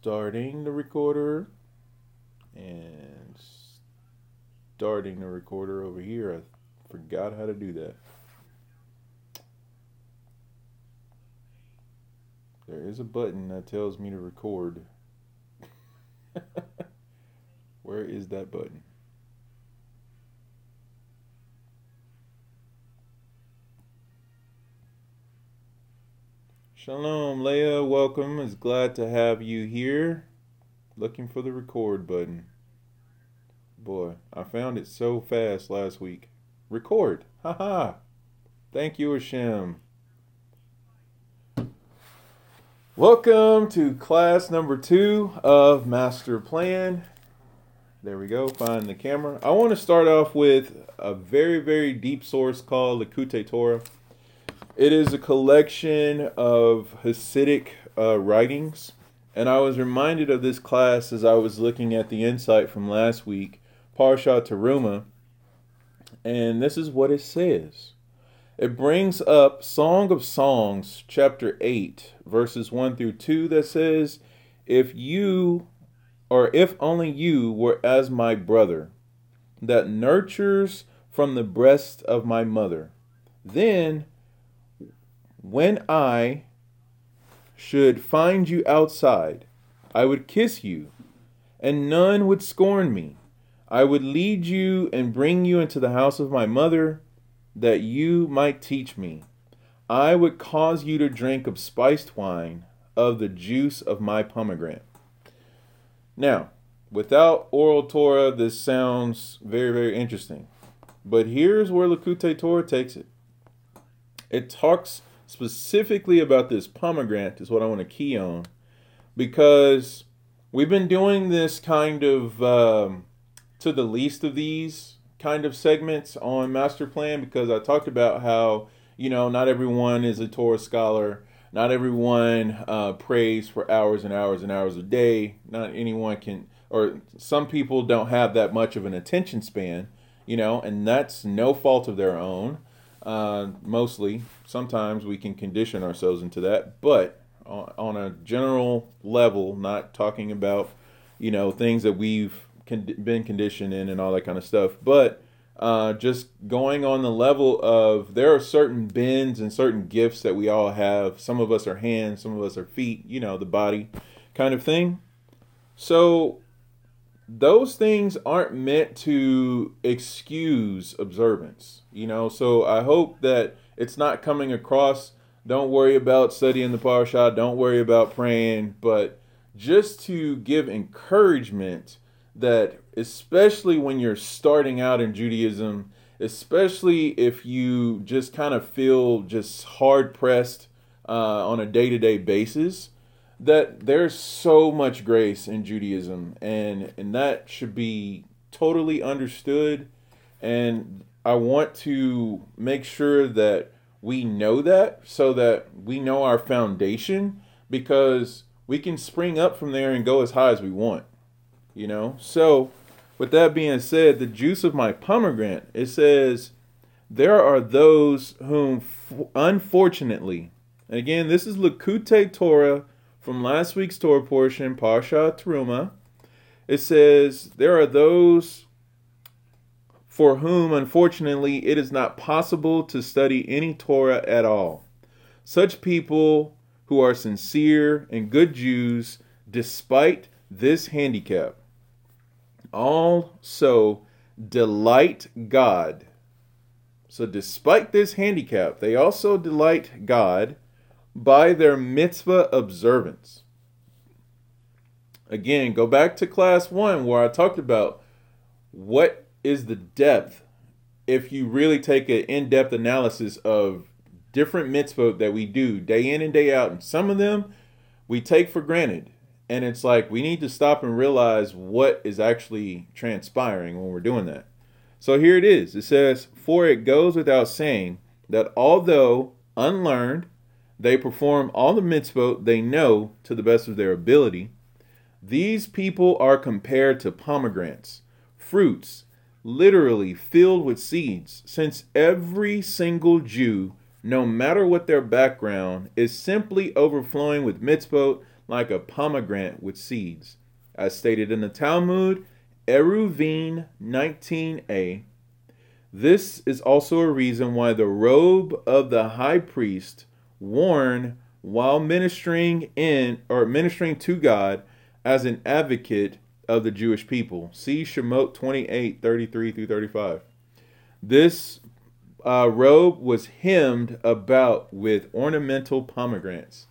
starting the recorder and starting the recorder over here. I forgot how to do that. There is a button that tells me to record. Where is that button? Shalom, Leah. Welcome. Is glad to have you here. Looking for the record button. Boy, I found it so fast last week. Record. Ha ha. Thank you, Hashem. Welcome to class number two of Master Plan. There we go. Find the camera. I want to start off with a very, very deep source called Likutei Torah. It is a collection of Hasidic uh, writings, and I was reminded of this class as I was looking at the insight from last week, Parsha Teruma, and this is what it says. It brings up Song of Songs, chapter 8, verses 1 through 2, that says, If you, or if only you, were as my brother, that nurtures from the breast of my mother, then when I should find you outside, I would kiss you, and none would scorn me. I would lead you and bring you into the house of my mother, that you might teach me. I would cause you to drink of spiced wine, of the juice of my pomegranate. Now, without oral Torah, this sounds very, very interesting. But here's where Likutei Torah takes it. It talks specifically about this pomegranate is what I want to key on because we've been doing this kind of um, to the least of these kind of segments on master plan because I talked about how you know not everyone is a Torah scholar. Not everyone uh, prays for hours and hours and hours a day. Not anyone can or some people don't have that much of an attention span you know and that's no fault of their own uh, mostly. Sometimes we can condition ourselves into that, but on, on a general level, not talking about you know things that we've con- been conditioned in and all that kind of stuff, but uh, just going on the level of there are certain bends and certain gifts that we all have. Some of us are hands, some of us are feet, you know, the body kind of thing. So those things aren't meant to excuse observance, you know. So I hope that it's not coming across. Don't worry about studying the parasha. Don't worry about praying, but just to give encouragement that, especially when you're starting out in Judaism, especially if you just kind of feel just hard pressed uh, on a day to day basis that there's so much grace in Judaism and and that should be totally understood and I want to make sure that we know that so that we know our foundation because we can spring up from there and go as high as we want you know? So with that being said the juice of my pomegranate it says there are those whom unfortunately and again this is Likutei Torah from last week's Torah portion, Parsha Teruma, it says, There are those for whom, unfortunately, it is not possible to study any Torah at all. Such people who are sincere and good Jews, despite this handicap, also delight God. So, despite this handicap, they also delight God by their mitzvah observance. Again, go back to class one where I talked about what is the depth if you really take an in depth analysis of different mitzvot that we do day in and day out. And some of them we take for granted. And it's like we need to stop and realize what is actually transpiring when we're doing that. So here it is. It says, For it goes without saying that although unlearned, they perform all the mitzvot they know to the best of their ability. These people are compared to pomegranates, fruits literally filled with seeds, since every single Jew, no matter what their background, is simply overflowing with mitzvot like a pomegranate with seeds. As stated in the Talmud, Eruvin 19a, this is also a reason why the robe of the high priest worn while ministering in or ministering to God as an advocate of the Jewish people. See Shemot 28 33 through 35. This uh, robe was hemmed about with ornamental pomegranates.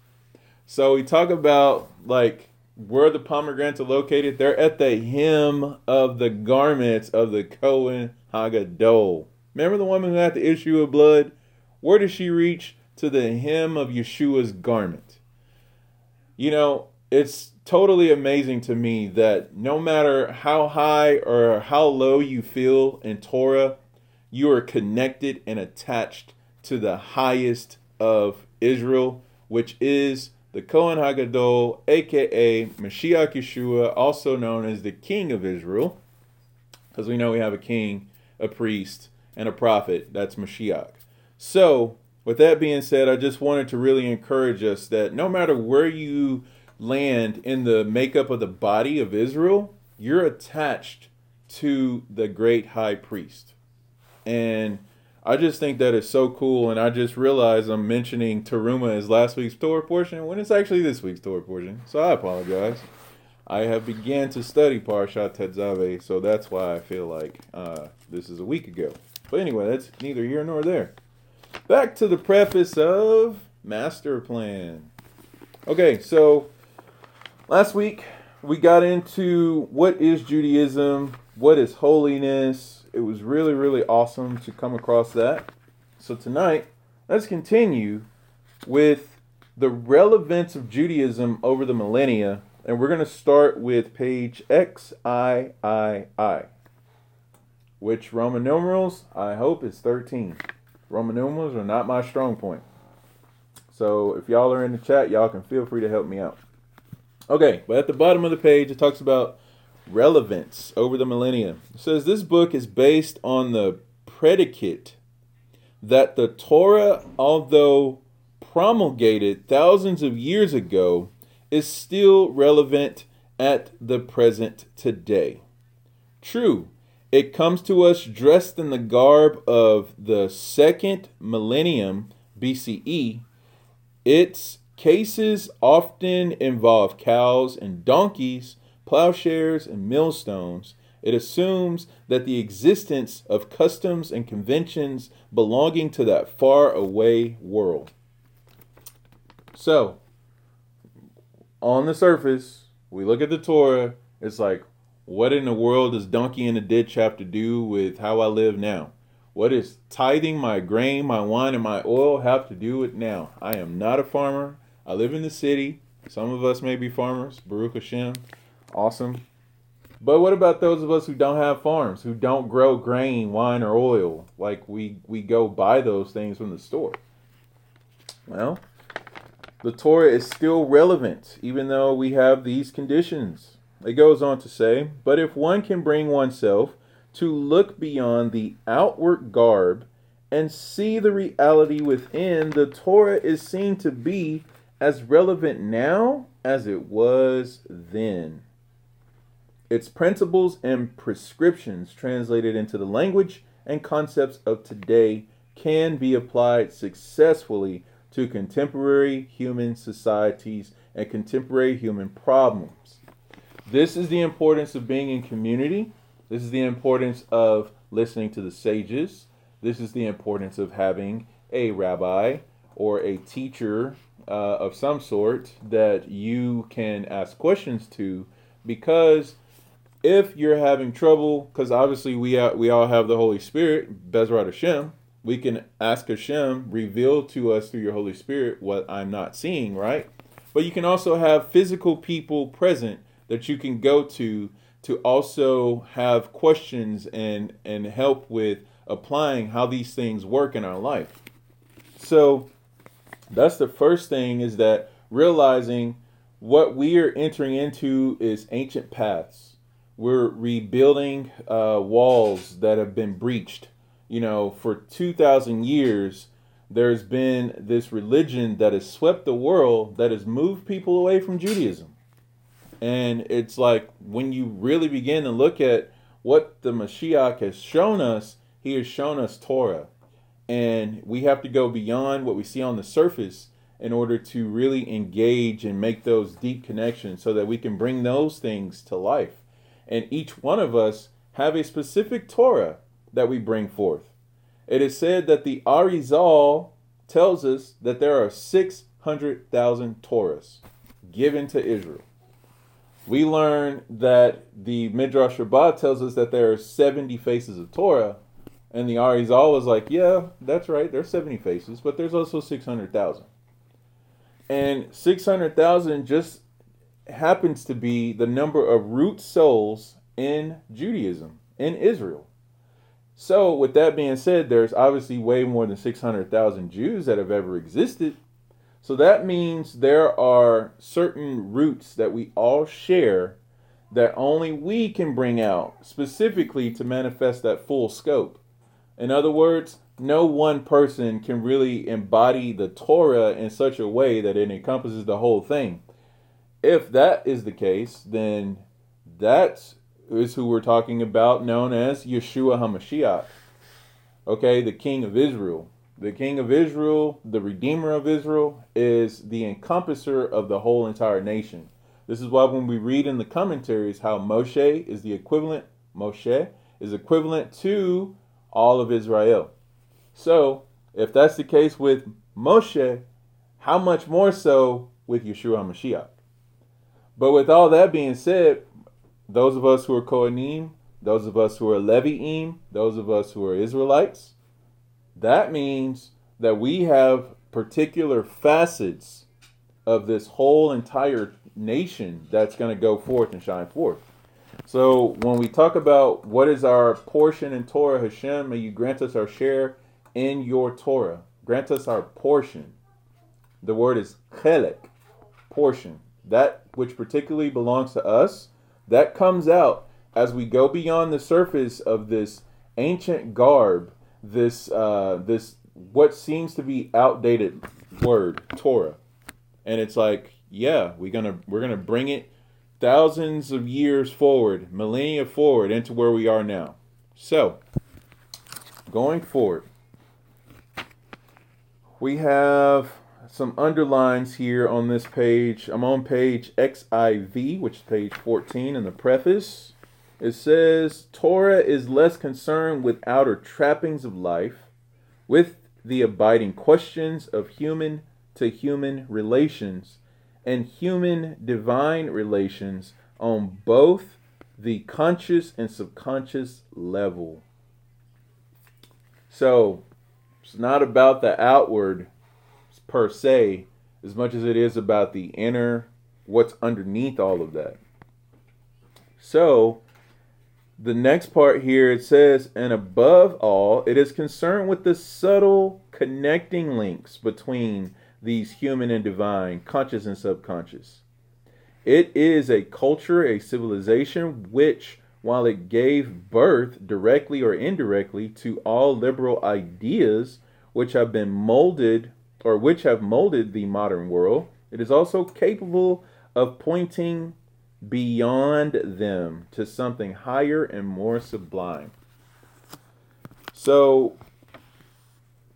So we talk about like where the pomegranates are located. They're at the hem of the garments of the Cohen Hagadol. Remember the woman who had the issue of blood? Where did she reach? To the hem of Yeshua's garment. You know, it's totally amazing to me that no matter how high or how low you feel in Torah, you are connected and attached to the highest of Israel, which is the Kohen Hagadol, aka Mashiach Yeshua, also known as the King of Israel, because we know we have a king, a priest, and a prophet. That's Mashiach. So, with that being said, I just wanted to really encourage us that no matter where you land in the makeup of the body of Israel, you're attached to the great high priest. And I just think that is so cool, and I just realized I'm mentioning Teruma as last week's Torah portion when it's actually this week's Torah portion. So I apologize. I have began to study Parshat Tetzaveh, so that's why I feel like uh, this is a week ago. But anyway, that's neither here nor there. Back to the preface of Master Plan. Okay, so last week we got into what is Judaism, what is holiness, it was really, really awesome to come across that. So tonight, let's continue with the relevance of Judaism over the millennia, and we're going to start with page XIII, which Roman numerals, I hope, is 13. Roman numerals are not my strong point. So if y'all are in the chat, y'all can feel free to help me out. Okay, but at the bottom of the page, it talks about relevance over the millennia. It says this book is based on the predicate that the Torah, although promulgated thousands of years ago, is still relevant at the present today. True, it comes to us dressed in the garb of the second millennium BCE. Its cases often involve cows and donkeys plowshares, and millstones, it assumes that the existence of customs and conventions belonging to that far away world. So, on the surface, we look at the Torah, it's like, what in the world does donkey in the ditch have to do with how I live now? What does tithing my grain, my wine, and my oil have to do with now? I am not a farmer. I live in the city. Some of us may be farmers, Baruch Hashem awesome. But what about those of us who don't have farms, who don't grow grain, wine, or oil? Like we we go buy those things from the store. Well, the Torah is still relevant, even though we have these conditions. It goes on to say, but if one can bring oneself to look beyond the outward garb and see the reality within, the Torah is seen to be as relevant now as it was then. Its principles and prescriptions translated into the language and concepts of today can be applied successfully to contemporary human societies and contemporary human problems. This is the importance of being in community. This is the importance of listening to the sages. This is the importance of having a rabbi or a teacher uh, of some sort that you can ask questions to because if you're having trouble, because obviously we we all have the Holy Spirit, Bezrat Hashem, we can ask Hashem, reveal to us through your Holy Spirit what I'm not seeing, right? But you can also have physical people present that you can go to to also have questions and and help with applying how these things work in our life. So that's the first thing is that realizing what we are entering into is ancient paths we're rebuilding uh, walls that have been breached. You know, for 2,000 years, there's been this religion that has swept the world that has moved people away from Judaism. And it's like when you really begin to look at what the Mashiach has shown us, he has shown us Torah. And we have to go beyond what we see on the surface in order to really engage and make those deep connections so that we can bring those things to life. And each one of us have a specific Torah that we bring forth. It is said that the Arizal tells us that there are 600,000 Torahs given to Israel. We learn that the Midrash Rabbah tells us that there are 70 faces of Torah, and the Arizal was like, yeah, that's right, there's 70 faces, but there's also 600,000. And 600,000 just happens to be the number of root souls in Judaism, in Israel. So, with that being said, there's obviously way more than 600,000 Jews that have ever existed. So, that means there are certain roots that we all share that only we can bring out specifically to manifest that full scope. In other words, no one person can really embody the Torah in such a way that it encompasses the whole thing. If that is the case, then that is who we're talking about, known as Yeshua HaMashiach. Okay, the King of Israel. The King of Israel, the Redeemer of Israel, is the encompasser of the whole entire nation. This is why when we read in the commentaries how Moshe is the equivalent, Moshe is equivalent to all of Israel. So, if that's the case with Moshe, how much more so with Yeshua HaMashiach? But with all that being said, those of us who are Kohanim, those of us who are Levi'im, those of us who are Israelites, that means that we have particular facets of this whole entire nation that's going to go forth and shine forth. So when we talk about what is our portion in Torah, Hashem, may you grant us our share in your Torah. Grant us our portion. The word is chelek, portion. That which particularly belongs to us, that comes out as we go beyond the surface of this ancient garb, this uh, this what seems to be outdated word, Torah. And it's like, yeah, we're gonna we're gonna bring it thousands of years forward, millennia forward into where we are now. So, going forward, we have some underlines here on this page. I'm on page XIV, which is page 14 in the preface. It says Torah is less concerned with outer trappings of life, with the abiding questions of human to human relations and human divine relations on both the conscious and subconscious level. So, it's not about the outward per se as much as it is about the inner, what's underneath all of that. So, the next part here it says, and above all, it is concerned with the subtle connecting links between these human and divine, conscious and subconscious. It is a culture, a civilization which while it gave birth directly or indirectly to all liberal ideas which have been molded or which have molded the modern world, it is also capable of pointing beyond them to something higher and more sublime. So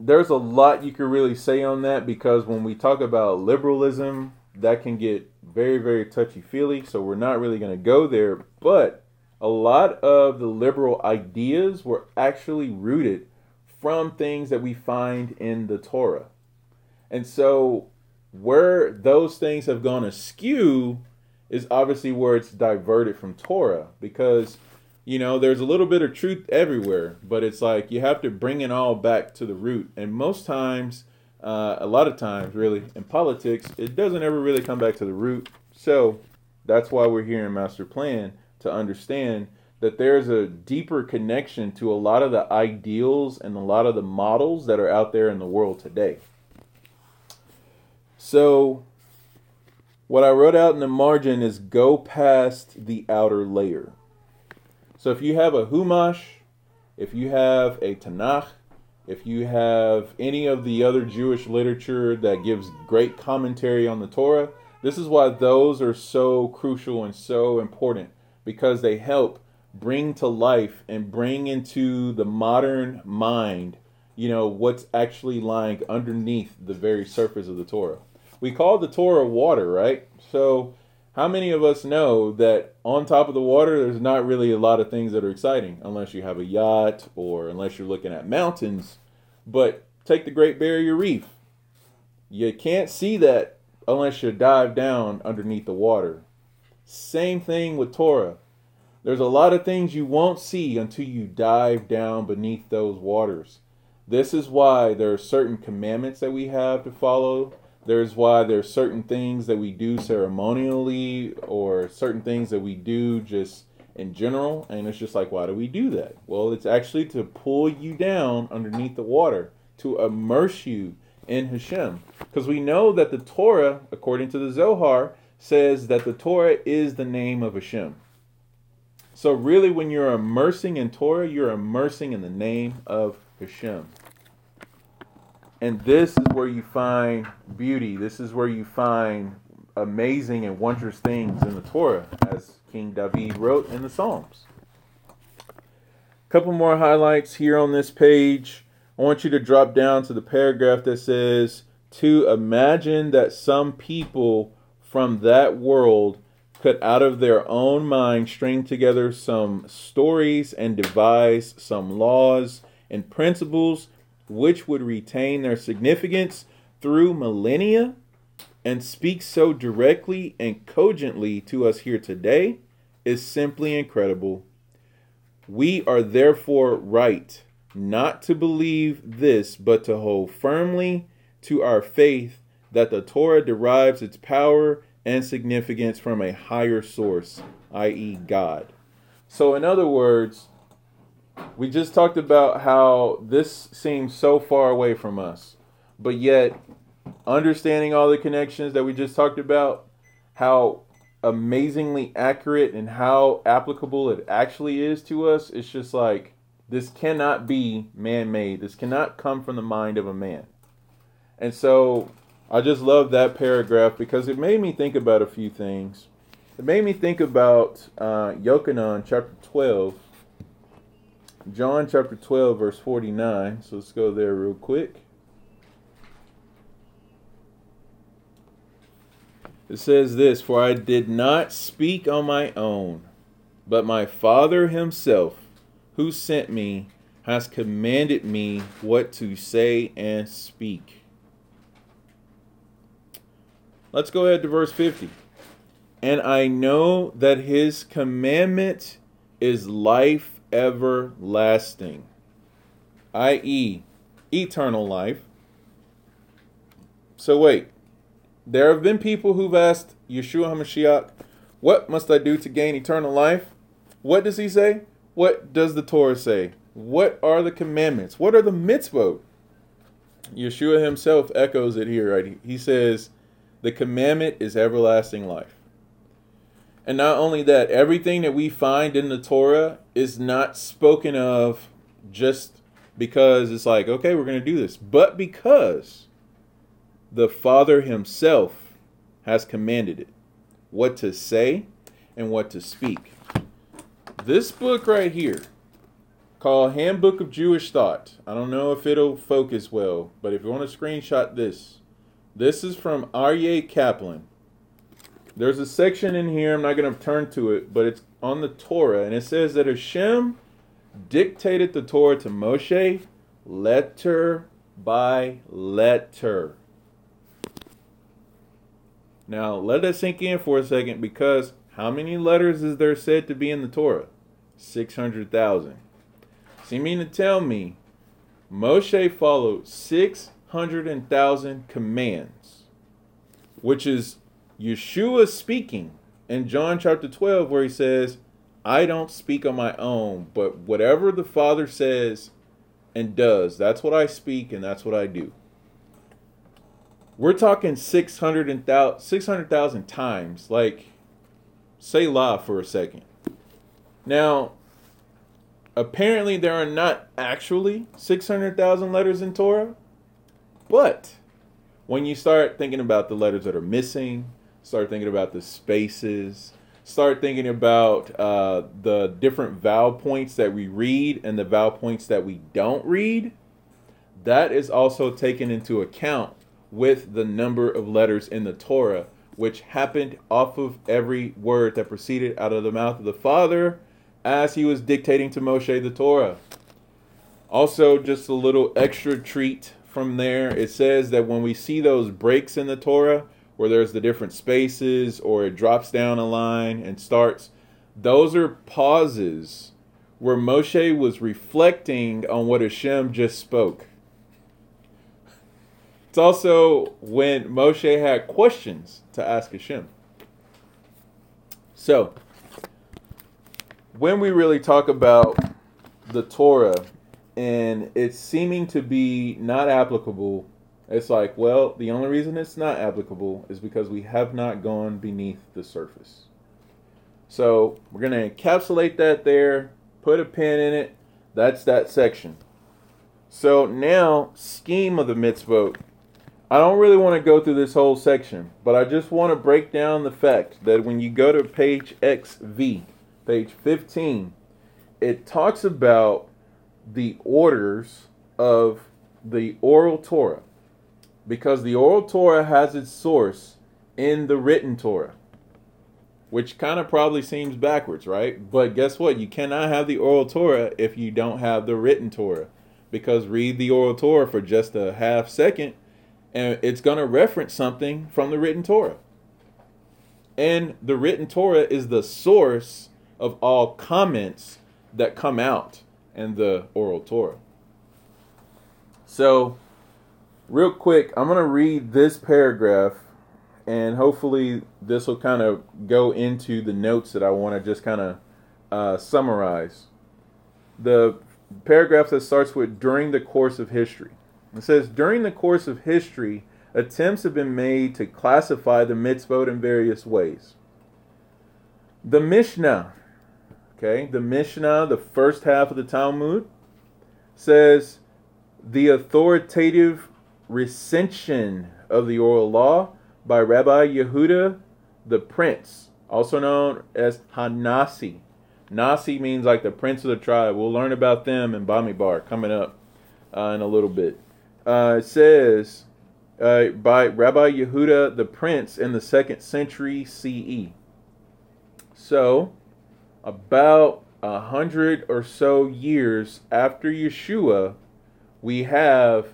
there's a lot you could really say on that because when we talk about liberalism, that can get very, very touchy feely. So we're not really going to go there. But a lot of the liberal ideas were actually rooted from things that we find in the Torah. And so where those things have gone askew is obviously where it's diverted from Torah because you know there's a little bit of truth everywhere but it's like you have to bring it all back to the root and most times uh, a lot of times really in politics it doesn't ever really come back to the root so that's why we're here in master plan to understand that there's a deeper connection to a lot of the ideals and a lot of the models that are out there in the world today. So, what I wrote out in the margin is go past the outer layer. So, if you have a Humash, if you have a Tanakh, if you have any of the other Jewish literature that gives great commentary on the Torah, this is why those are so crucial and so important because they help bring to life and bring into the modern mind, you know, what's actually lying underneath the very surface of the Torah. We call the Torah water, right? So, how many of us know that on top of the water, there's not really a lot of things that are exciting unless you have a yacht or unless you're looking at mountains? But take the Great Barrier Reef. You can't see that unless you dive down underneath the water. Same thing with Torah. There's a lot of things you won't see until you dive down beneath those waters. This is why there are certain commandments that we have to follow. There's why there's certain things that we do ceremonially or certain things that we do just in general. And it's just like, why do we do that? Well, it's actually to pull you down underneath the water, to immerse you in Hashem. Because we know that the Torah, according to the Zohar, says that the Torah is the name of Hashem. So, really, when you're immersing in Torah, you're immersing in the name of Hashem. And this is where you find beauty. This is where you find amazing and wondrous things in the Torah, as King David wrote in the Psalms. A couple more highlights here on this page. I want you to drop down to the paragraph that says, To imagine that some people from that world could out of their own mind string together some stories and devise some laws and principles which would retain their significance through millennia and speak so directly and cogently to us here today is simply incredible. We are therefore right not to believe this, but to hold firmly to our faith that the Torah derives its power and significance from a higher source, i.e., God. So, in other words, we just talked about how this seems so far away from us, but yet, understanding all the connections that we just talked about, how amazingly accurate and how applicable it actually is to us, it's just like this cannot be man made. This cannot come from the mind of a man. And so I just love that paragraph because it made me think about a few things. It made me think about uh, Yochanan chapter 12, John chapter 12, verse 49. So let's go there real quick. It says this For I did not speak on my own, but my Father Himself, who sent me, has commanded me what to say and speak. Let's go ahead to verse 50. And I know that his commandment is life everlasting, i.e., eternal life. So, wait, there have been people who've asked Yeshua HaMashiach, What must I do to gain eternal life? What does he say? What does the Torah say? What are the commandments? What are the mitzvot? Yeshua himself echoes it here, right? He says, the commandment is everlasting life. And not only that, everything that we find in the Torah is not spoken of just because it's like, okay, we're going to do this, but because the Father Himself has commanded it what to say and what to speak. This book right here, called Handbook of Jewish Thought, I don't know if it'll focus well, but if you want to screenshot this, this is from Aryeh Kaplan. There's a section in here, I'm not going to turn to it, but it's on the Torah, and it says that Hashem dictated the Torah to Moshe letter by letter. Now, let that sink in for a second because how many letters is there said to be in the Torah? 600,000. So you mean to tell me Moshe followed six hundred and thousand commands, which is Yeshua speaking in John chapter 12, where he says, I don't speak on my own, but whatever the Father says and does, that's what I speak and that's what I do. We're talking 600,000 600, times. Like, selah for a second. Now, apparently there are not actually 600,000 letters in Torah, but when you start thinking about the letters that are missing, start thinking about the spaces, start thinking about uh, the different vowel points that we read and the vowel points that we don't read, that is also taken into account with the number of letters in the Torah, which happened off of every word that proceeded out of the mouth of the Father as he was dictating to Moshe the Torah. Also, just a little extra treat from there. It says that when we see those breaks in the Torah, where there's the different spaces or it drops down a line and starts, those are pauses where Moshe was reflecting on what Hashem just spoke. It's also when Moshe had questions to ask Hashem. So, when we really talk about the Torah and it's seeming to be not applicable, it's like, well, the only reason it's not applicable is because we have not gone beneath the surface. So we're going to encapsulate that there, put a pin in it. That's that section. So now, scheme of the mitzvot. I don't really want to go through this whole section, but I just want to break down the fact that when you go to page XV, page 15, it talks about the orders of the oral Torah because the oral Torah has its source in the written Torah, which kind of probably seems backwards, right? But guess what? You cannot have the oral Torah if you don't have the written Torah because read the oral Torah for just a half second and it's going to reference something from the written Torah. And the written Torah is the source of all comments that come out in the oral Torah. So, real quick, I'm going to read this paragraph, and hopefully, this will kind of go into the notes that I want to just kind of uh, summarize. The paragraph that starts with during the course of history. It says, during the course of history, attempts have been made to classify the mitzvot in various ways. The Mishnah Okay, the Mishnah, the first half of the Talmud, says the authoritative recension of the oral law by Rabbi Yehuda the Prince, also known as Hanasi. Nasi means like the prince of the tribe. We'll learn about them in Bamidbar coming up uh, in a little bit. Uh, it says uh, by Rabbi Yehuda the Prince in the second century CE. So, about a hundred or so years after Yeshua, we have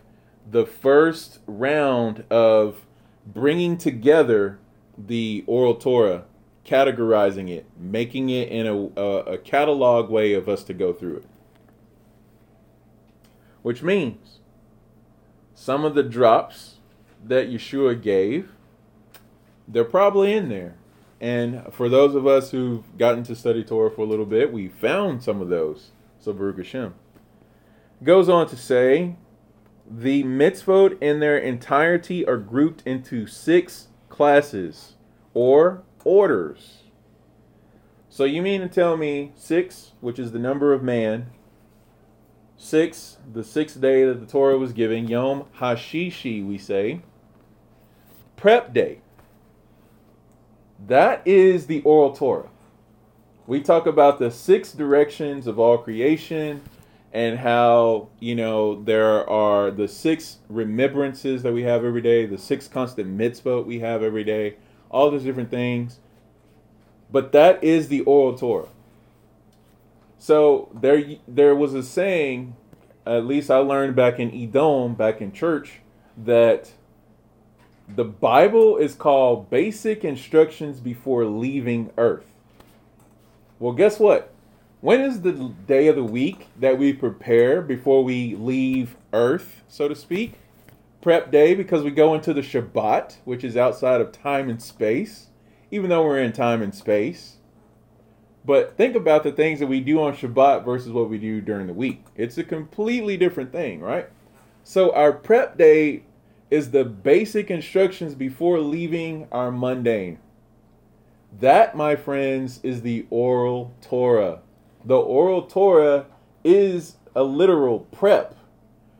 the first round of bringing together the oral Torah, categorizing it, making it in a, a, a catalog way of us to go through it. Which means some of the drops that Yeshua gave, they're probably in there. And for those of us who've gotten to study Torah for a little bit, we found some of those. So Baruch Hashem. Goes on to say, the mitzvot in their entirety are grouped into six classes or orders. So you mean to tell me six, which is the number of man, six, the sixth day that the Torah was given, Yom Hashishi, we say, prep day. That is the oral Torah. We talk about the six directions of all creation and how, you know, there are the six remembrances that we have every day, the six constant mitzvot we have every day, all those different things. But that is the oral Torah. So there there was a saying, at least I learned back in Edom, back in church, that the Bible is called Basic Instructions Before Leaving Earth. Well, guess what? When is the day of the week that we prepare before we leave Earth, so to speak? Prep day because we go into the Shabbat, which is outside of time and space, even though we're in time and space. But think about the things that we do on Shabbat versus what we do during the week. It's a completely different thing, right? So our prep day is the basic instructions before leaving our mundane. That, my friends, is the oral Torah. The oral Torah is a literal prep.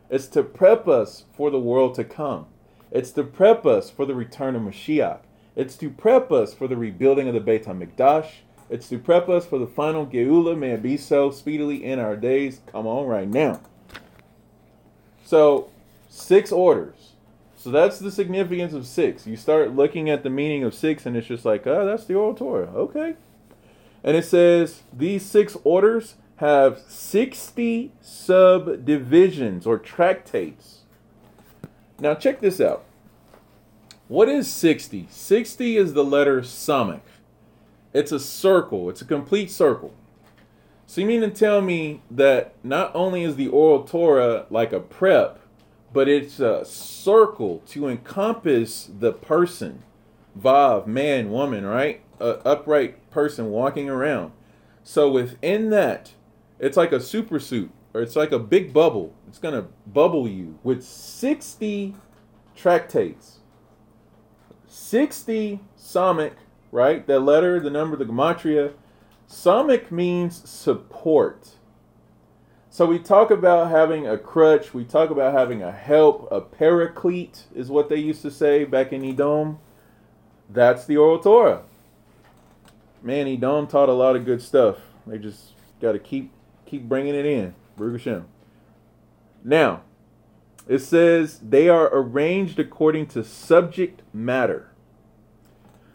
It's to prep us for the world to come. It's to prep us for the return of Mashiach. It's to prep us for the rebuilding of the Beit HaMikdash. It's to prep us for the final Geula. May it be so speedily in our days. Come on, right now. So, six orders. So that's the significance of six. You start looking at the meaning of six, and it's just like, oh, that's the oral Torah. Okay. And it says these six orders have 60 subdivisions or tractates. Now, check this out. What is 60? 60 is the letter Samech. It's a circle, it's a complete circle. So you mean to tell me that not only is the oral Torah like a prep, but it's a circle to encompass the person, Vav, man, woman, right? A upright person walking around. So within that, it's like a super suit, or it's like a big bubble. It's gonna bubble you with 60 tractates. 60 Samech, right? That letter, the number, the gematria. Samech means support. So we talk about having a crutch, we talk about having a help, a paraclete is what they used to say back in Edom. That's the oral Torah. Man, Edom taught a lot of good stuff. They just got to keep keep bringing it in. Baruch Now, it says they are arranged according to subject matter.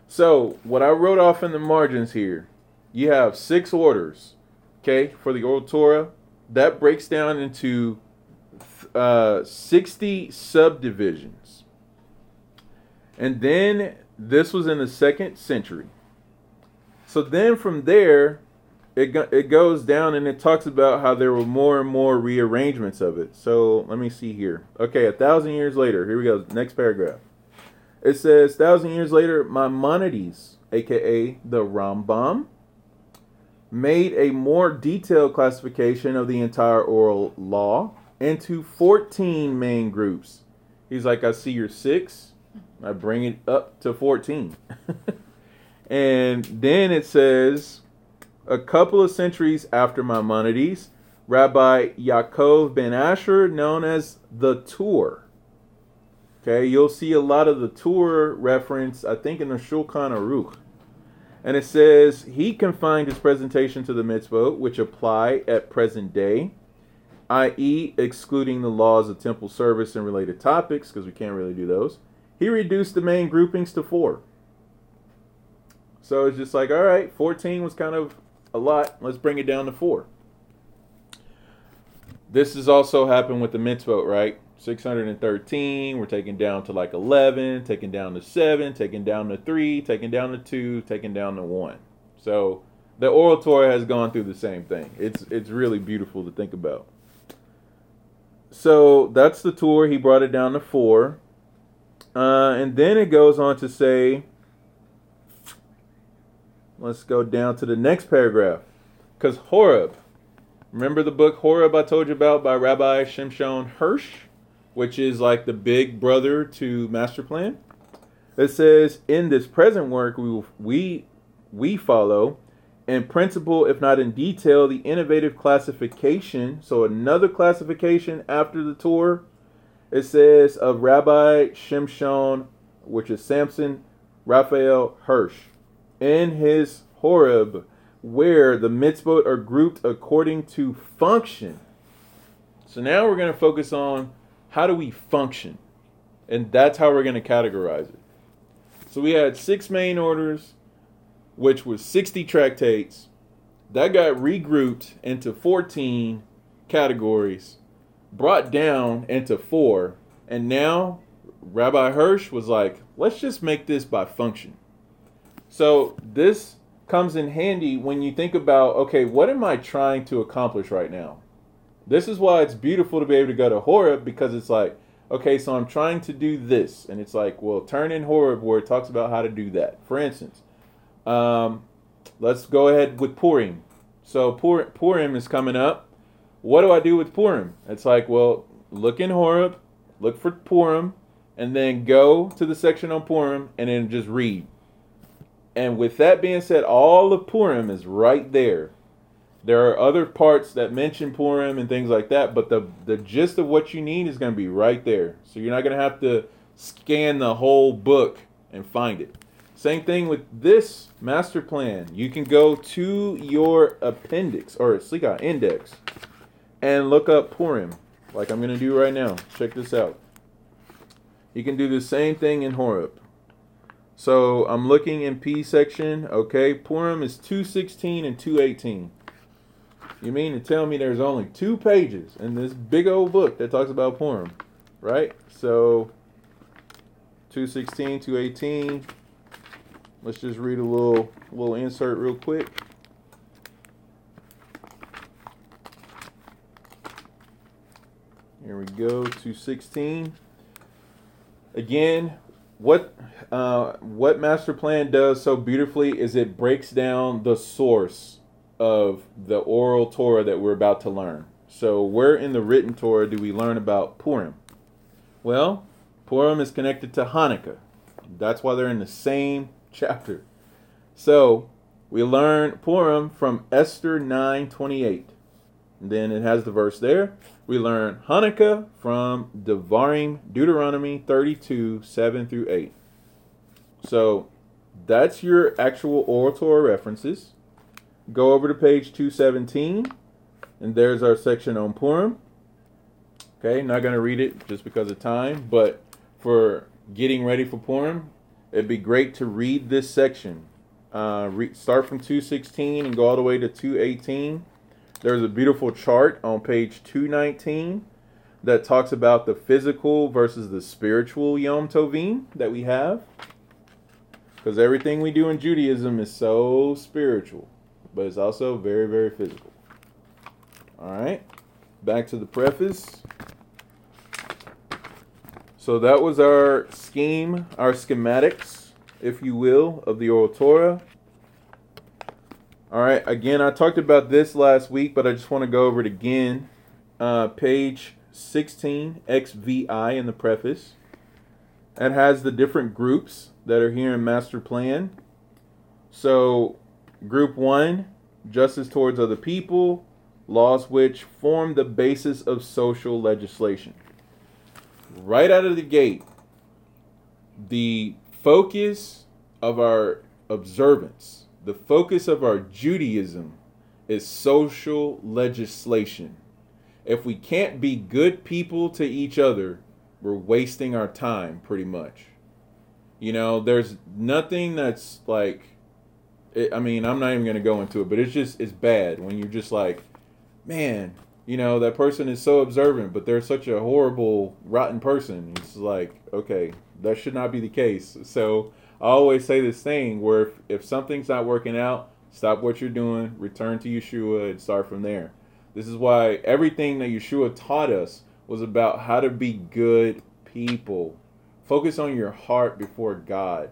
So, what I wrote off in the margins here, you have six orders, okay, for the oral Torah that breaks down into uh, 60 subdivisions. And then this was in the second century. So then from there, it, it goes down and it talks about how there were more and more rearrangements of it. So let me see here. Okay, a thousand years later, here we go. Next paragraph. It says, thousand years later, Maimonides, aka the Rambam, made a more detailed classification of the entire oral law into 14 main groups. He's like, I see your six, I bring it up to 14. and then it says, a couple of centuries after Maimonides, Rabbi Yaakov ben Asher, known as the Tur. Okay, you'll see a lot of the Tur reference, I think, in the Shulchan Aruch. And it says he confined his presentation to the mitzvot which apply at present day, i.e., excluding the laws of temple service and related topics, because we can't really do those. He reduced the main groupings to four. So it's just like, all right, 14 was kind of a lot. Let's bring it down to four. This has also happened with the mitzvot, right? 613, we're taking down to like 11, taking down to 7, taking down to 3, taking down to 2, taking down to 1. So the oral has gone through the same thing. It's it's really beautiful to think about. So that's the Tur. He brought it down to 4. Uh, and then it goes on to say, let's go down to the next paragraph. Because Horeb, remember the book Horeb I told you about by Rabbi Shimshon Hirsch? which is like the big brother to master plan. It says in this present work we we we follow in principle, if not in detail, the innovative classification. So another classification after the Tur. It says of Rabbi Shimshon, which is Samson Raphael Hirsch, in his Horeb, where the mitzvot are grouped according to function. So now we're going to focus on how do we function? And that's how we're going to categorize it. So we had six main orders, which was 60 tractates. That got regrouped into 14 categories, brought down into four. And now Rabbi Hirsch was like, let's just make this by function. So this comes in handy when you think about okay, what am I trying to accomplish right now? This is why it's beautiful to be able to go to Horeb because it's like, okay, so I'm trying to do this. And it's like, well, turn in Horeb where it talks about how to do that. For instance, um, let's go ahead with Purim. So Pur- Purim is coming up. What do I do with Purim? It's like, well, look in Horeb, look for Purim, and then go to the section on Purim and then just read. And with that being said, all of Purim is right there. There are other parts that mention Purim and things like that, but the the gist of what you need is going to be right there. So you're not going to have to scan the whole book and find it. Same thing with this master plan. You can go to your appendix or Slika uh, index and look up Purim, like I'm going to do right now. Check this out. You can do the same thing in Horeb. So I'm looking in P section. Okay, Purim is 216 and 218. You mean to tell me there's only two pages in this big old book that talks about Purim, right? So 216, 218. Let's just read a little little insert real quick. Here we go, 216. Again, what uh, what master plan does so beautifully is it breaks down the source of the oral Torah that we're about to learn. So, where in the written Torah do we learn about Purim? Well, Purim is connected to Hanukkah. That's why they're in the same chapter. So, we learn Purim from Esther 9:28. Then it has the verse there. We learn Hanukkah from Devarim, Deuteronomy 32, 7 through 8. So that's your actual oral Torah references. Go over to page 217, and there's our section on Purim. Okay, not going to read it just because of time, but for getting ready for Purim, it'd be great to read this section. Uh, re- start from 216 and go all the way to 218 there's a beautiful chart on page 219 that talks about the physical versus the spiritual Yom Tovim that we have. Because everything we do in Judaism is so spiritual, but it's also very, very physical. All right, back to the preface. So that was our scheme, our schematics, if you will, of the Oral Torah. All right, again, I talked about this last week, but I just want to go over it again. Uh, page 16, XVI in the preface. It has the different groups that are here in Master Plan. So, Group 1, justice towards other people, laws which form the basis of social legislation. Right out of the gate, the focus of our observance the focus of our Judaism is social legislation. If we can't be good people to each other, we're wasting our time pretty much. You know, there's nothing that's like, it, I mean, I'm not even going to go into it, but it's just, it's bad when you're just like, man, you know, that person is so observant, but they're such a horrible, rotten person. It's like, okay, that should not be the case. So, I always say this thing where if, if something's not working out, stop what you're doing, return to Yeshua, and start from there. This is why everything that Yeshua taught us was about how to be good people. Focus on your heart before God.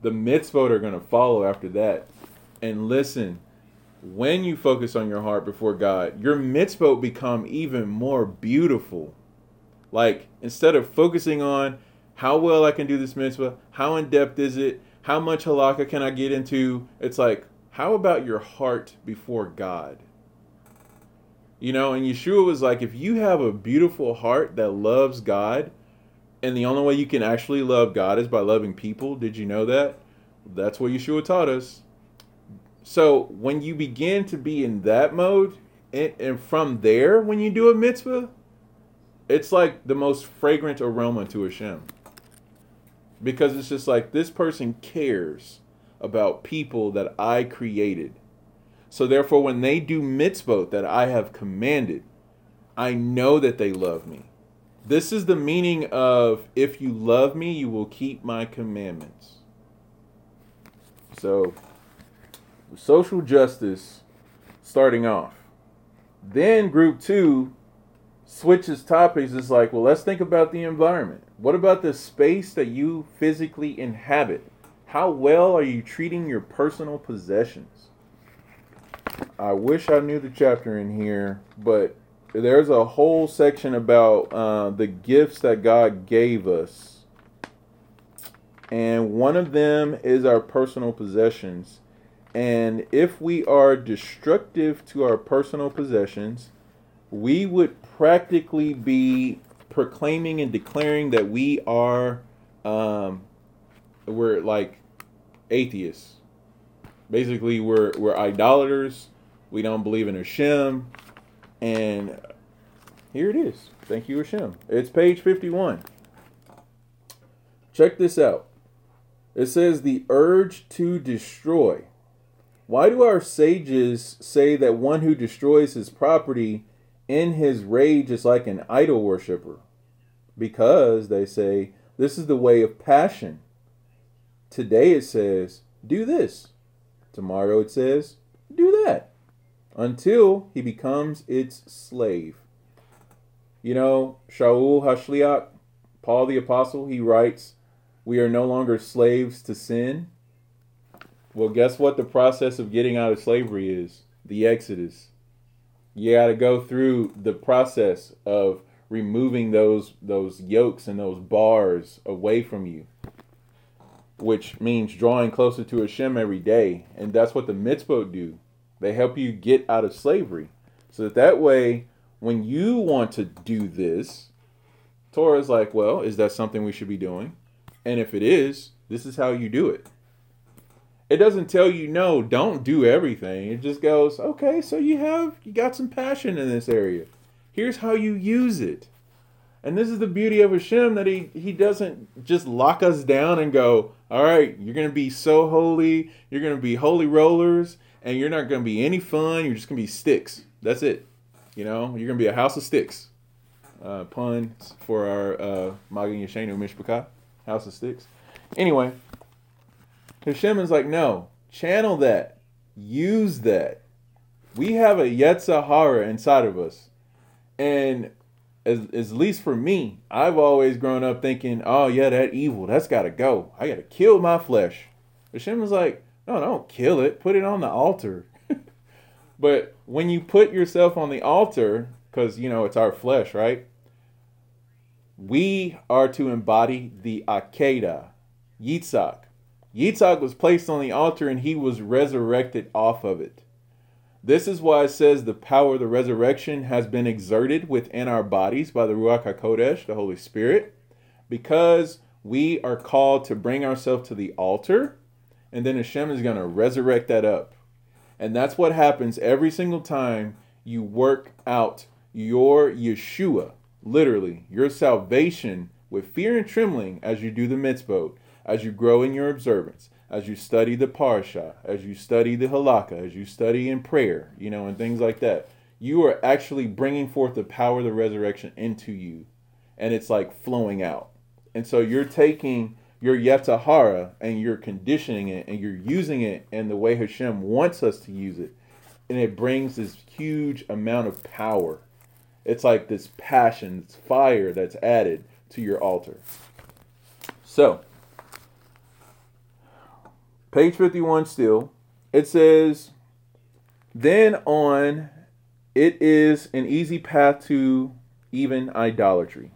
The mitzvot are going to follow after that. And listen, when you focus on your heart before God, your mitzvot become even more beautiful. Like, instead of focusing on how well I can do this mitzvah, how in depth is it, how much halakha can I get into. It's like, how about your heart before God? You know, and Yeshua was like, if you have a beautiful heart that loves God, and the only way you can actually love God is by loving people, did you know that? That's what Yeshua taught us. So when you begin to be in that mode, and, and from there, when you do a mitzvah, it's like the most fragrant aroma to Hashem because it's just like this person cares about people that I created. So therefore, when they do mitzvot that I have commanded, I know that they love me. This is the meaning of if you love me, you will keep my commandments. So, social justice starting off. Then group two switches topics. It's like, well, let's think about the environment. What about the space that you physically inhabit? How well are you treating your personal possessions? I wish I knew the chapter in here, but there's a whole section about uh, the gifts that God gave us. And one of them is our personal possessions. And if we are destructive to our personal possessions, we would practically be proclaiming and declaring that we are, um, we're like atheists. Basically, we're we're idolaters. We don't believe in Hashem, and here it is. Thank you, Hashem. It's page fifty-one. Check this out. It says the urge to destroy. Why do our sages say that one who destroys his property in his rage is like an idol worshiper? Because, they say, this is the way of passion. Today it says, do this. Tomorrow it says, do that. Until he becomes its slave. You know, Shaul Hashliach, Paul the Apostle, he writes, we are no longer slaves to sin. Well, guess what the process of getting out of slavery is? The Exodus. You got to go through the process of removing those those yokes and those bars away from you, which means drawing closer to Hashem every day, and that's what the mitzvot do. They help you get out of slavery, so that that way, when you want to do this, Torah is like, well, is that something we should be doing? And if it is, this is how you do it. It doesn't tell you no, don't do everything. It just goes, okay, so you have you got some passion in this area. Here's how you use it. And this is the beauty of Hashem that he he doesn't just lock us down and go, all right, you're gonna be so holy, you're gonna be holy rollers, and you're not gonna be any fun. You're just gonna be sticks. That's it. You know, you're gonna be a house of sticks. Uh, puns for our uh, Magen Yeshenu Mishpachah. House of Sticks. Anyway, Hashem is like, no, channel that, use that. We have a Yetzer Hara inside of us, and as, at least for me, I've always grown up thinking, oh yeah, that evil, that's got to go. I got to kill my flesh. Hashem was like, no, don't kill it. Put it on the altar. but when you put yourself on the altar, because you know it's our flesh, right? we are to embody the Akedah, Yitzhak. Yitzhak was placed on the altar and he was resurrected off of it. This is why it says the power of the resurrection has been exerted within our bodies by the Ruach HaKodesh, the Holy Spirit, because we are called to bring ourselves to the altar, and then Hashem is going to resurrect that up. And that's what happens every single time you work out your Yeshua, literally, your salvation with fear and trembling as you do the mitzvot, as you grow in your observance, as you study the parsha, as you study the halakha, as you study in prayer, you know, and things like that. You are actually bringing forth the power of the resurrection into you, and it's like flowing out. And so you're taking your Yetzer Hara and you're conditioning it and you're using it in the way Hashem wants us to use it. And it brings this huge amount of power it's like this passion, this fire that's added to your altar. So, page 51 still, it says, Then on, it is an easy path to even idolatry.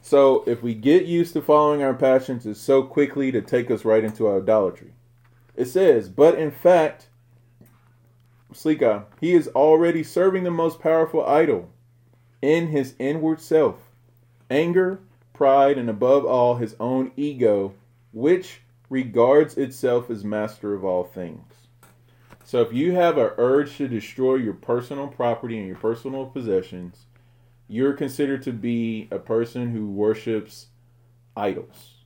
So, if we get used to following our passions, it's so quickly to take us right into idolatry. It says, But in fact, Slika, he is already serving the most powerful idol in his inward self anger, pride, and above all, his own ego, which regards itself as master of all things. So if you have an urge to destroy your personal property and your personal possessions, you're considered to be a person who worships idols.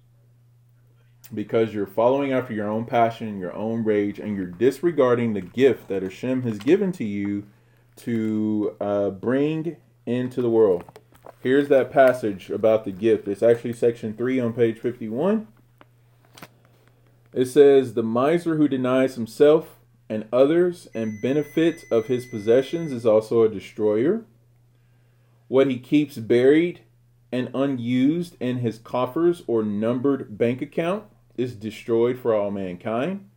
Because you're following after your own passion, your own rage, and you're disregarding the gift that Hashem has given to you to uh, bring into the world. Here's that passage about the gift. It's actually section 3 on page 51. It says, The miser who denies himself and others and benefit of his possessions is also a destroyer. What he keeps buried and unused in his coffers or numbered bank account is destroyed for all mankind.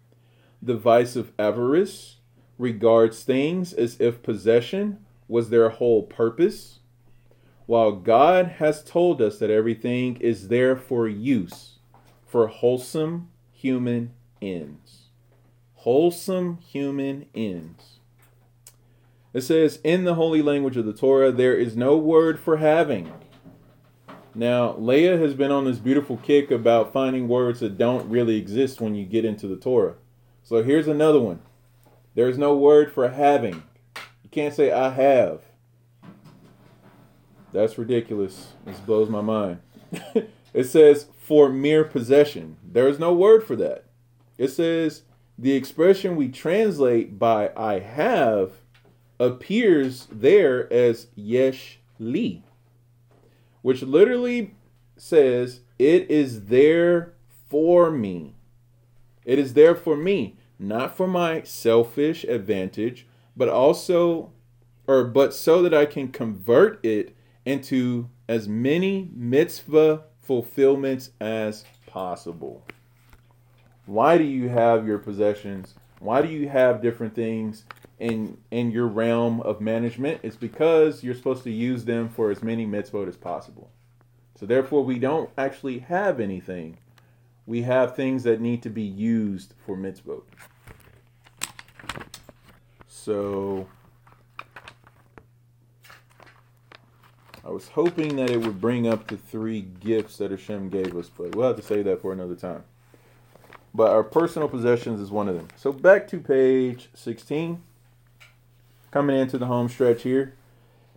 The vice of avarice regards things as if possession was their whole purpose, while God has told us that everything is there for use, for wholesome human ends. wholesome human ends. It says, In the holy language of the Torah, there is no word for having. Now, Leah has been on this beautiful kick about finding words that don't really exist when you get into the Torah. So here's another one. There's no word for having. You can't say I have. That's ridiculous. This blows my mind. it says for mere possession. There's no word for that. It says the expression we translate by I have appears there as yesh li, which literally says it is there for me. It is there for me, not for my selfish advantage, but also or but so that I can convert it into as many mitzvah fulfillments as possible. Why do you have your possessions? Why do you have different things in in your realm of management? It's because you're supposed to use them for as many mitzvot as possible. So therefore, we don't actually have anything. We have things that need to be used for mitzvot. So I was hoping that it would bring up the three gifts that Hashem gave us, but we'll have to save that for another time. But our personal possessions is one of them. So back to page 16. Coming into the home stretch here.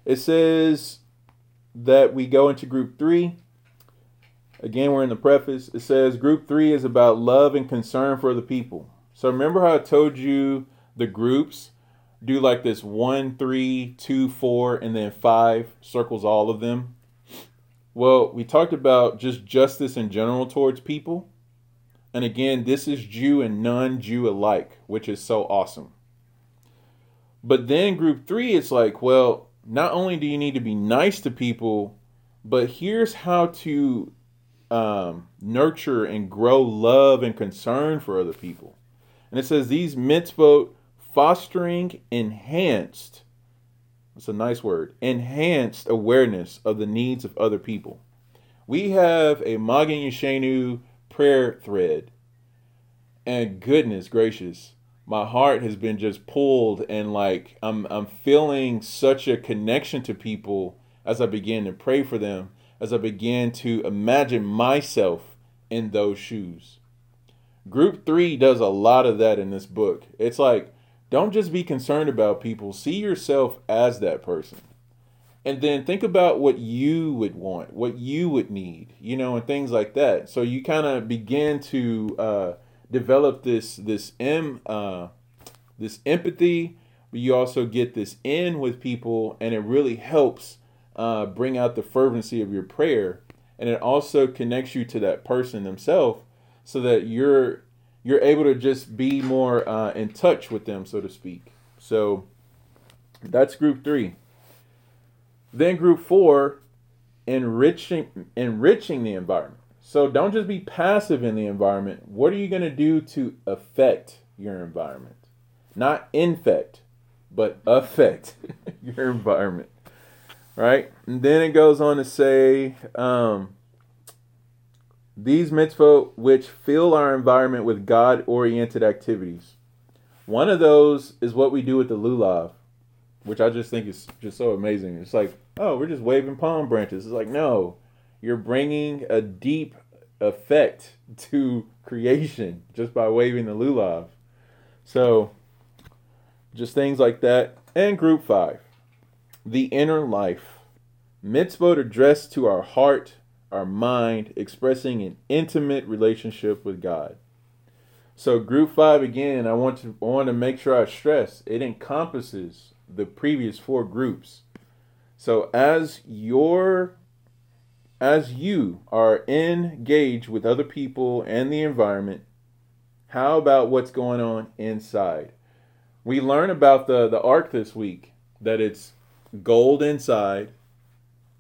It says that we go into group three. Again, we're in the preface. It says group three is about love and concern for the people. So remember how I told you the groups do like this one, three, two, four, and then five circles all of them. Well, we talked about just justice in general towards people. And again, this is Jew and non Jew alike, which is so awesome. But then group three, it's like, well, not only do you need to be nice to people, but here's how to um, nurture and grow love and concern for other people. And it says these mitzvot fostering enhanced that's a nice word enhanced awareness of the needs of other people we have a Magen Yeshenu prayer thread and goodness gracious my heart has been just pulled and like I'm I'm feeling such a connection to people as I begin to pray for them as I begin to imagine myself in those shoes. Group 3 does a lot of that in this book. It's like don't just be concerned about people. See yourself as that person. And then think about what you would want, what you would need, you know, and things like that. So you kind of begin to uh, develop this this em uh, this empathy, but you also get this in with people, and it really helps uh, bring out the fervency of your prayer, and it also connects you to that person themselves, so that you're you're able to just be more uh, in touch with them, so to speak. So that's group three. Then group four, enriching enriching the environment. So don't just be passive in the environment. What are you going to do to affect your environment? Not infect, but affect your environment. Right? And then it goes on to say, um, these mitzvot which fill our environment with God oriented activities. One of those is what we do with the lulav, which I just think is just so amazing. It's like, oh, we're just waving palm branches. It's like, no, you're bringing a deep effect to creation just by waving the lulav. So, just things like that. And group five, the inner life. Mitzvot addressed to our heart our mind, expressing an intimate relationship with God. So group five again, I want to I want to make sure I stress it encompasses the previous four groups. So as your as you are engaged with other people and the environment, how about what's going on inside? We learn about the the ark this week that it's gold inside,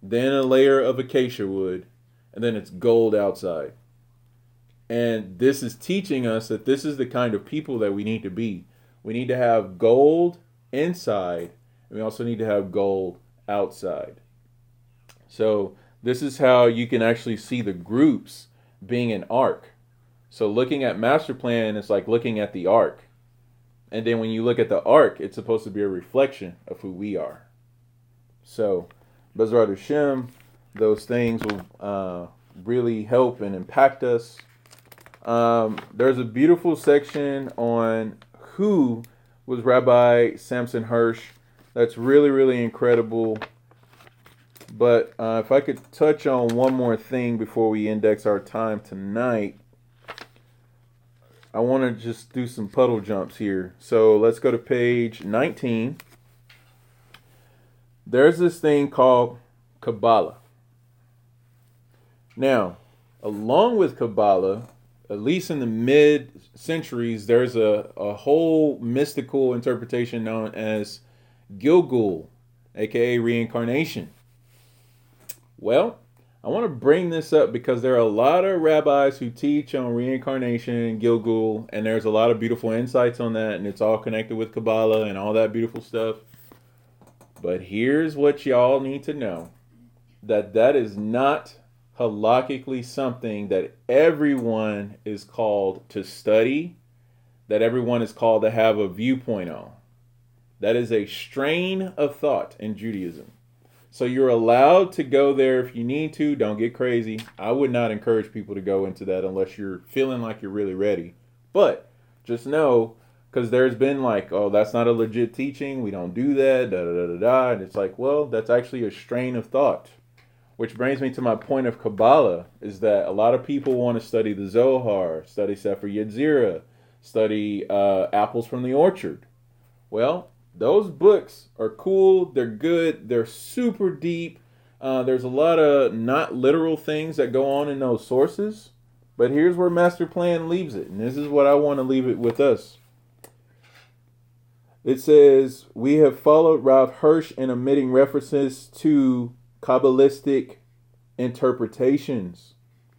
then a layer of acacia wood, and then it's gold outside. And this is teaching us that this is the kind of people that we need to be. We need to have gold inside, and we also need to have gold outside. So, this is how you can actually see the groups being an arc. So, looking at master plan is like looking at the arc. And then when you look at the arc, it's supposed to be a reflection of who we are. So, Bezrat Hashem, those things will uh, really help and impact us. Um, there's a beautiful section on who was Rabbi Samson Hirsch. That's really, really incredible. But uh, if I could touch on one more thing before we index our time tonight, I want to just do some puddle jumps here. So let's go to page 19. There's this thing called Kabbalah. Now, along with Kabbalah, at least in the mid centuries, there's a, a whole mystical interpretation known as Gilgul, aka reincarnation. Well, I want to bring this up because there are a lot of rabbis who teach on reincarnation and Gilgul, and there's a lot of beautiful insights on that, and it's all connected with Kabbalah and all that beautiful stuff. But here's what y'all need to know that that is not halakhically something that everyone is called to study, that everyone is called to have a viewpoint on. That is a strain of thought in Judaism. So you're allowed to go there if you need to. Don't get crazy. I would not encourage people to go into that unless you're feeling like you're really ready. But just know, because there's been like, oh, that's not a legit teaching. We don't do that. Da da da da da. And it's like, well, that's actually a strain of thought. Which brings me to my point of Kabbalah is that a lot of people want to study the Zohar, study Sefer Yetzirah, study uh, Apples from the Orchard. Well, those books are cool. They're good. They're super deep. Uh, there's a lot of not literal things that go on in those sources. But here's where Master Plan leaves it. And this is what I want to leave it with us. It says, We have followed Rav Hirsch in omitting references to Kabbalistic interpretations.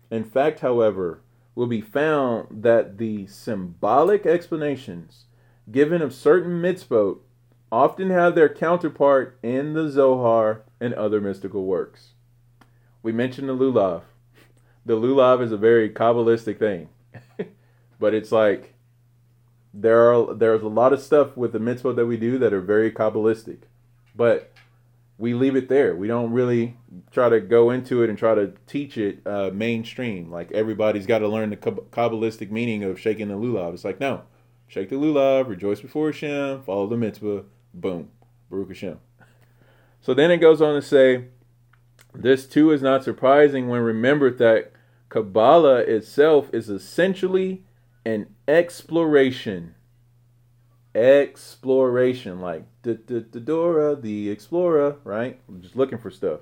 In fact, however, will be found that the symbolic explanations given of certain mitzvot often have their counterpart in the Zohar and other mystical works. We mentioned the lulav. The lulav is a very kabbalistic thing, but it's like there are there's a lot of stuff with the mitzvah that we do that are very kabbalistic, but we leave it there. We don't really try to go into it and try to teach it uh, mainstream. Like everybody's got to learn the kabbalistic meaning of shaking the lulav. It's like no, shake the lulav, rejoice before Hashem, follow the mitzvah, Boom. Baruch Hashem. So then it goes on to say, this too is not surprising when remembered that Kabbalah itself is essentially an exploration. Exploration, like the Dora the Explorer, right? I'm just looking for stuff.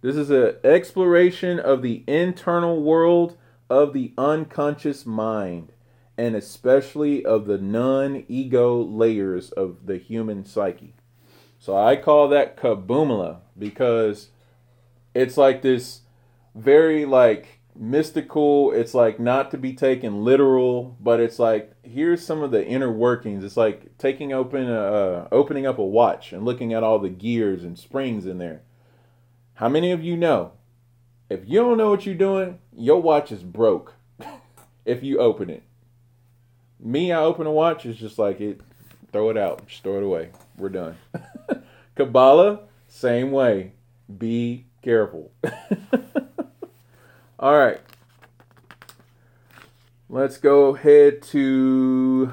This is an exploration of the internal world of the unconscious mind and especially of the non ego layers of the human psyche. So I call that kaboomala because it's like this very like mystical, it's like not to be taken literal, but it's like here's some of the inner workings. It's like taking open a, uh, opening up a watch and looking at all the gears and springs in there. How many of you know? If you don't know what you're doing, your watch is broke if you open it me, I open a watch, it's just like it, throw it out, just throw it away. We're done. Kabbalah, same way. Be careful. All right. Let's go ahead to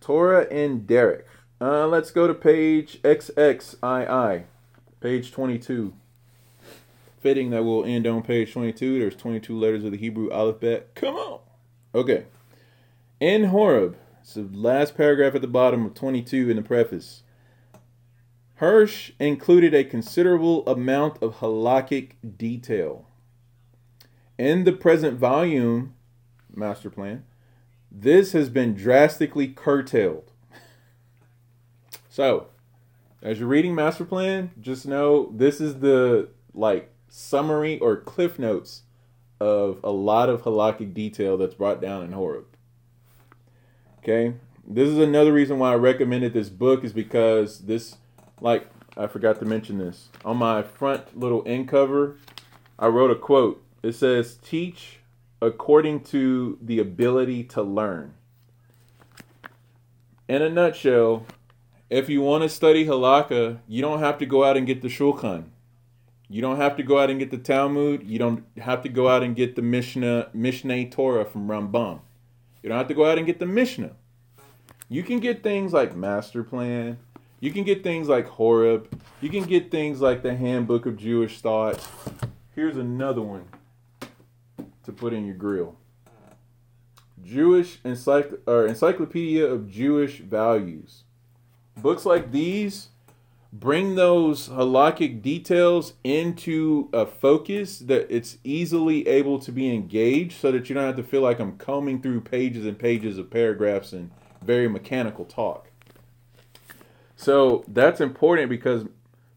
Torah and Derek. Uh, let's go to page XXII, page 22 fitting that we'll end on page 22. There's 22 letters of the Hebrew alphabet. Come on. Okay. In Horeb, it's the last paragraph at the bottom of 22 in the preface. Hirsch included a considerable amount of halakhic detail. In the present volume, Master Plan, this has been drastically curtailed. so, as you're reading Master Plan, just know this is the like summary or cliff notes of a lot of halakhic detail that's brought down in Horeb. Okay, this is another reason why I recommended this book is because this, like, I forgot to mention this on my front little end cover. I wrote a quote. It says, "Teach according to the ability to learn. In a nutshell, if you want to study halakha, you don't have to go out and get the shulchan. You don't have to go out and get the Talmud. You don't have to go out and get the Mishnah, Mishneh Torah from Rambam. You don't have to go out and get the Mishnah. You can get things like Master Plan. You can get things like Horeb. You can get things like the Handbook of Jewish Thought. Here's another one to put in your grill. Jewish Encycl- or Encyclopedia of Jewish Values. Books like these bring those halakhic details into a focus that it's easily able to be engaged so that you don't have to feel like I'm combing through pages and pages of paragraphs and very mechanical talk. So that's important because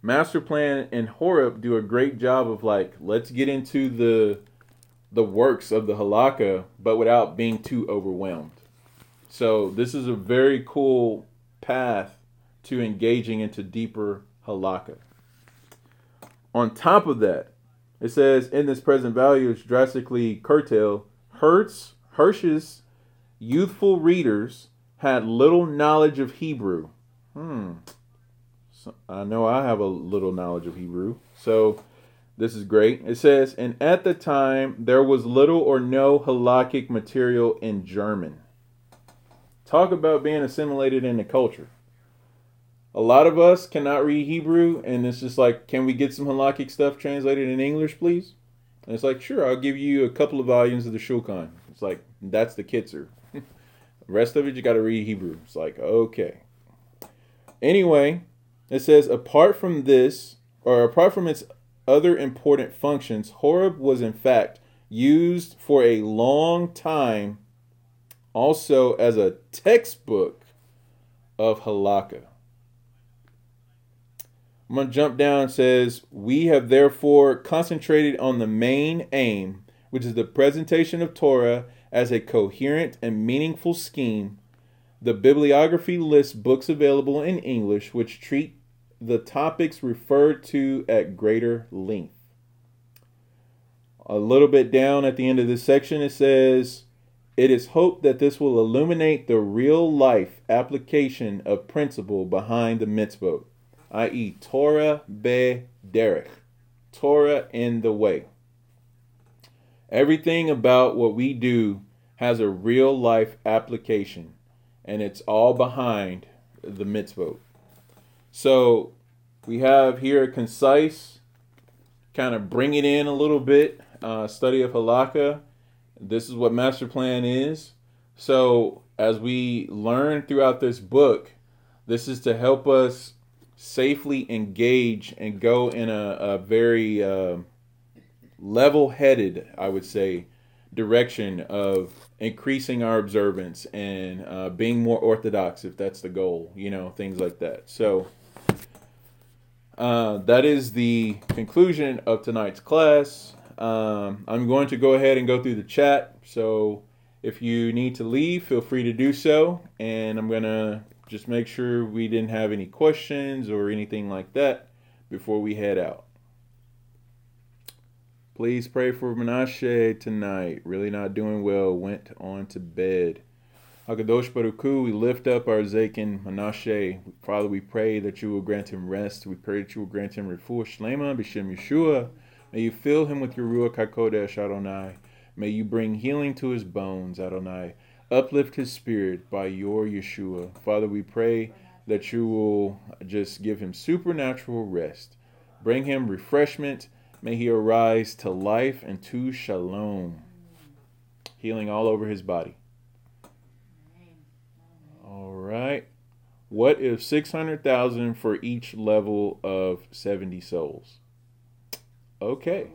Master Plan and Horeb do a great job of like, let's get into the the works of the halakha, but without being too overwhelmed. So this is a very cool path to engaging into deeper halakha. On top of that, it says in this present value is drastically curtailed. Hertz, Hirsch's youthful readers had little knowledge of Hebrew. Hmm. So I know I have a little knowledge of Hebrew. So this is great. It says, and at the time there was little or no halakhic material in German. Talk about being assimilated in the culture a lot of us cannot read Hebrew, and it's just like, can we get some halakhic stuff translated in English, please? And it's like, sure, I'll give you a couple of volumes of the Shulchan. It's like, that's the Kitzur. the rest of it, you got to read Hebrew. It's like, okay. Anyway, it says, apart from this, or apart from its other important functions, Horeb was in fact used for a long time also as a textbook of halakha. I'm going to jump down and says, We have therefore concentrated on the main aim, which is the presentation of Torah as a coherent and meaningful scheme. The bibliography lists books available in English which treat the topics referred to at greater length. A little bit down at the end of this section, it says, It is hoped that this will illuminate the real life application of principle behind the mitzvot i.e., Torah be derech, Torah in the way. Everything about what we do has a real life application, and it's all behind the mitzvot. So we have here a concise, kind of bring it in a little bit, uh, study of halakha. This is what master plan is. So as we learn throughout this book, this is to help us safely engage and go in a, a very uh, level headed, I would say, direction of increasing our observance and uh, being more orthodox if that's the goal, you know, things like that. So, uh, that is the conclusion of tonight's class. Um, I'm going to go ahead and go through the chat. So, if you need to leave, feel free to do so. And I'm going to just make sure we didn't have any questions or anything like that before we head out. Please pray for Menashe tonight. Really not doing well. Went on to bed. Hakadosh Baruch Hu, we lift up our Zakin Menashe. Father, we pray that you will grant him rest. We pray that you will grant him refuah shlema b'shem Yeshua. May you fill him with your Ruach HaKodesh, Adonai. May you bring healing to his bones, Adonai. Uplift his spirit by your Yeshua. Father, we pray that you will just give him supernatural rest. Bring him refreshment. May he arise to life and to shalom. Healing all over his body. All right. What if 600,000 for each level of 70 souls? Okay.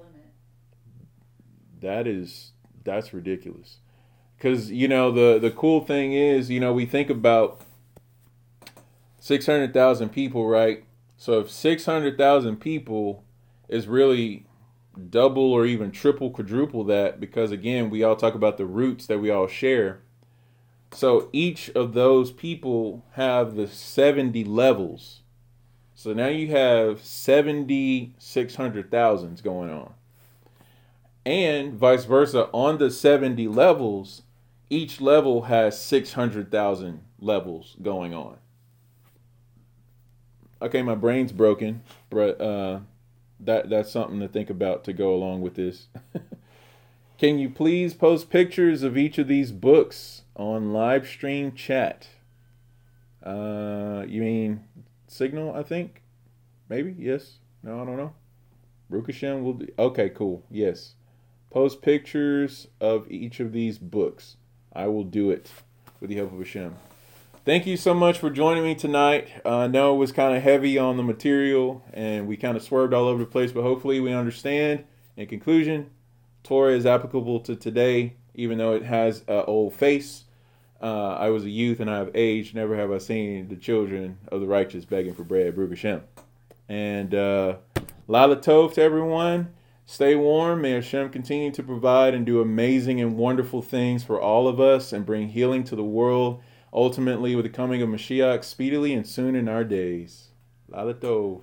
That is that's ridiculous because you know the the cool thing is you know we think about 600,000 people right so if 600,000 people is really double or even triple quadruple that because again we all talk about the roots that we all share. So each of those people have the 70 levels. So now you have 70 600,000s going on. And vice versa, on the 70 levels, each level has 600,000 levels going on. Okay, my brain's broken, but uh, that that's something to think about to go along with this. Can you please post pictures of each of these books on live stream chat? Uh, you mean Signal? I think, maybe. Yes. No, I don't know. Rukashem will be okay. Cool. Yes. Post pictures of each of these books. I will do it with the help of Hashem. Thank you so much for joining me tonight. Uh, I know it was kind of heavy on the material and we kind of swerved all over the place, but hopefully we understand. In conclusion, Torah is applicable to today, even though it has an old face. Uh, I was a youth and I have aged. Never have I seen the children of the righteous begging for bread. Baruch Hashem. And uh, Lila Tov to everyone. Stay warm. May Hashem continue to provide and do amazing and wonderful things for all of us and bring healing to the world, ultimately with the coming of Mashiach speedily and soon in our days. Lila Tov.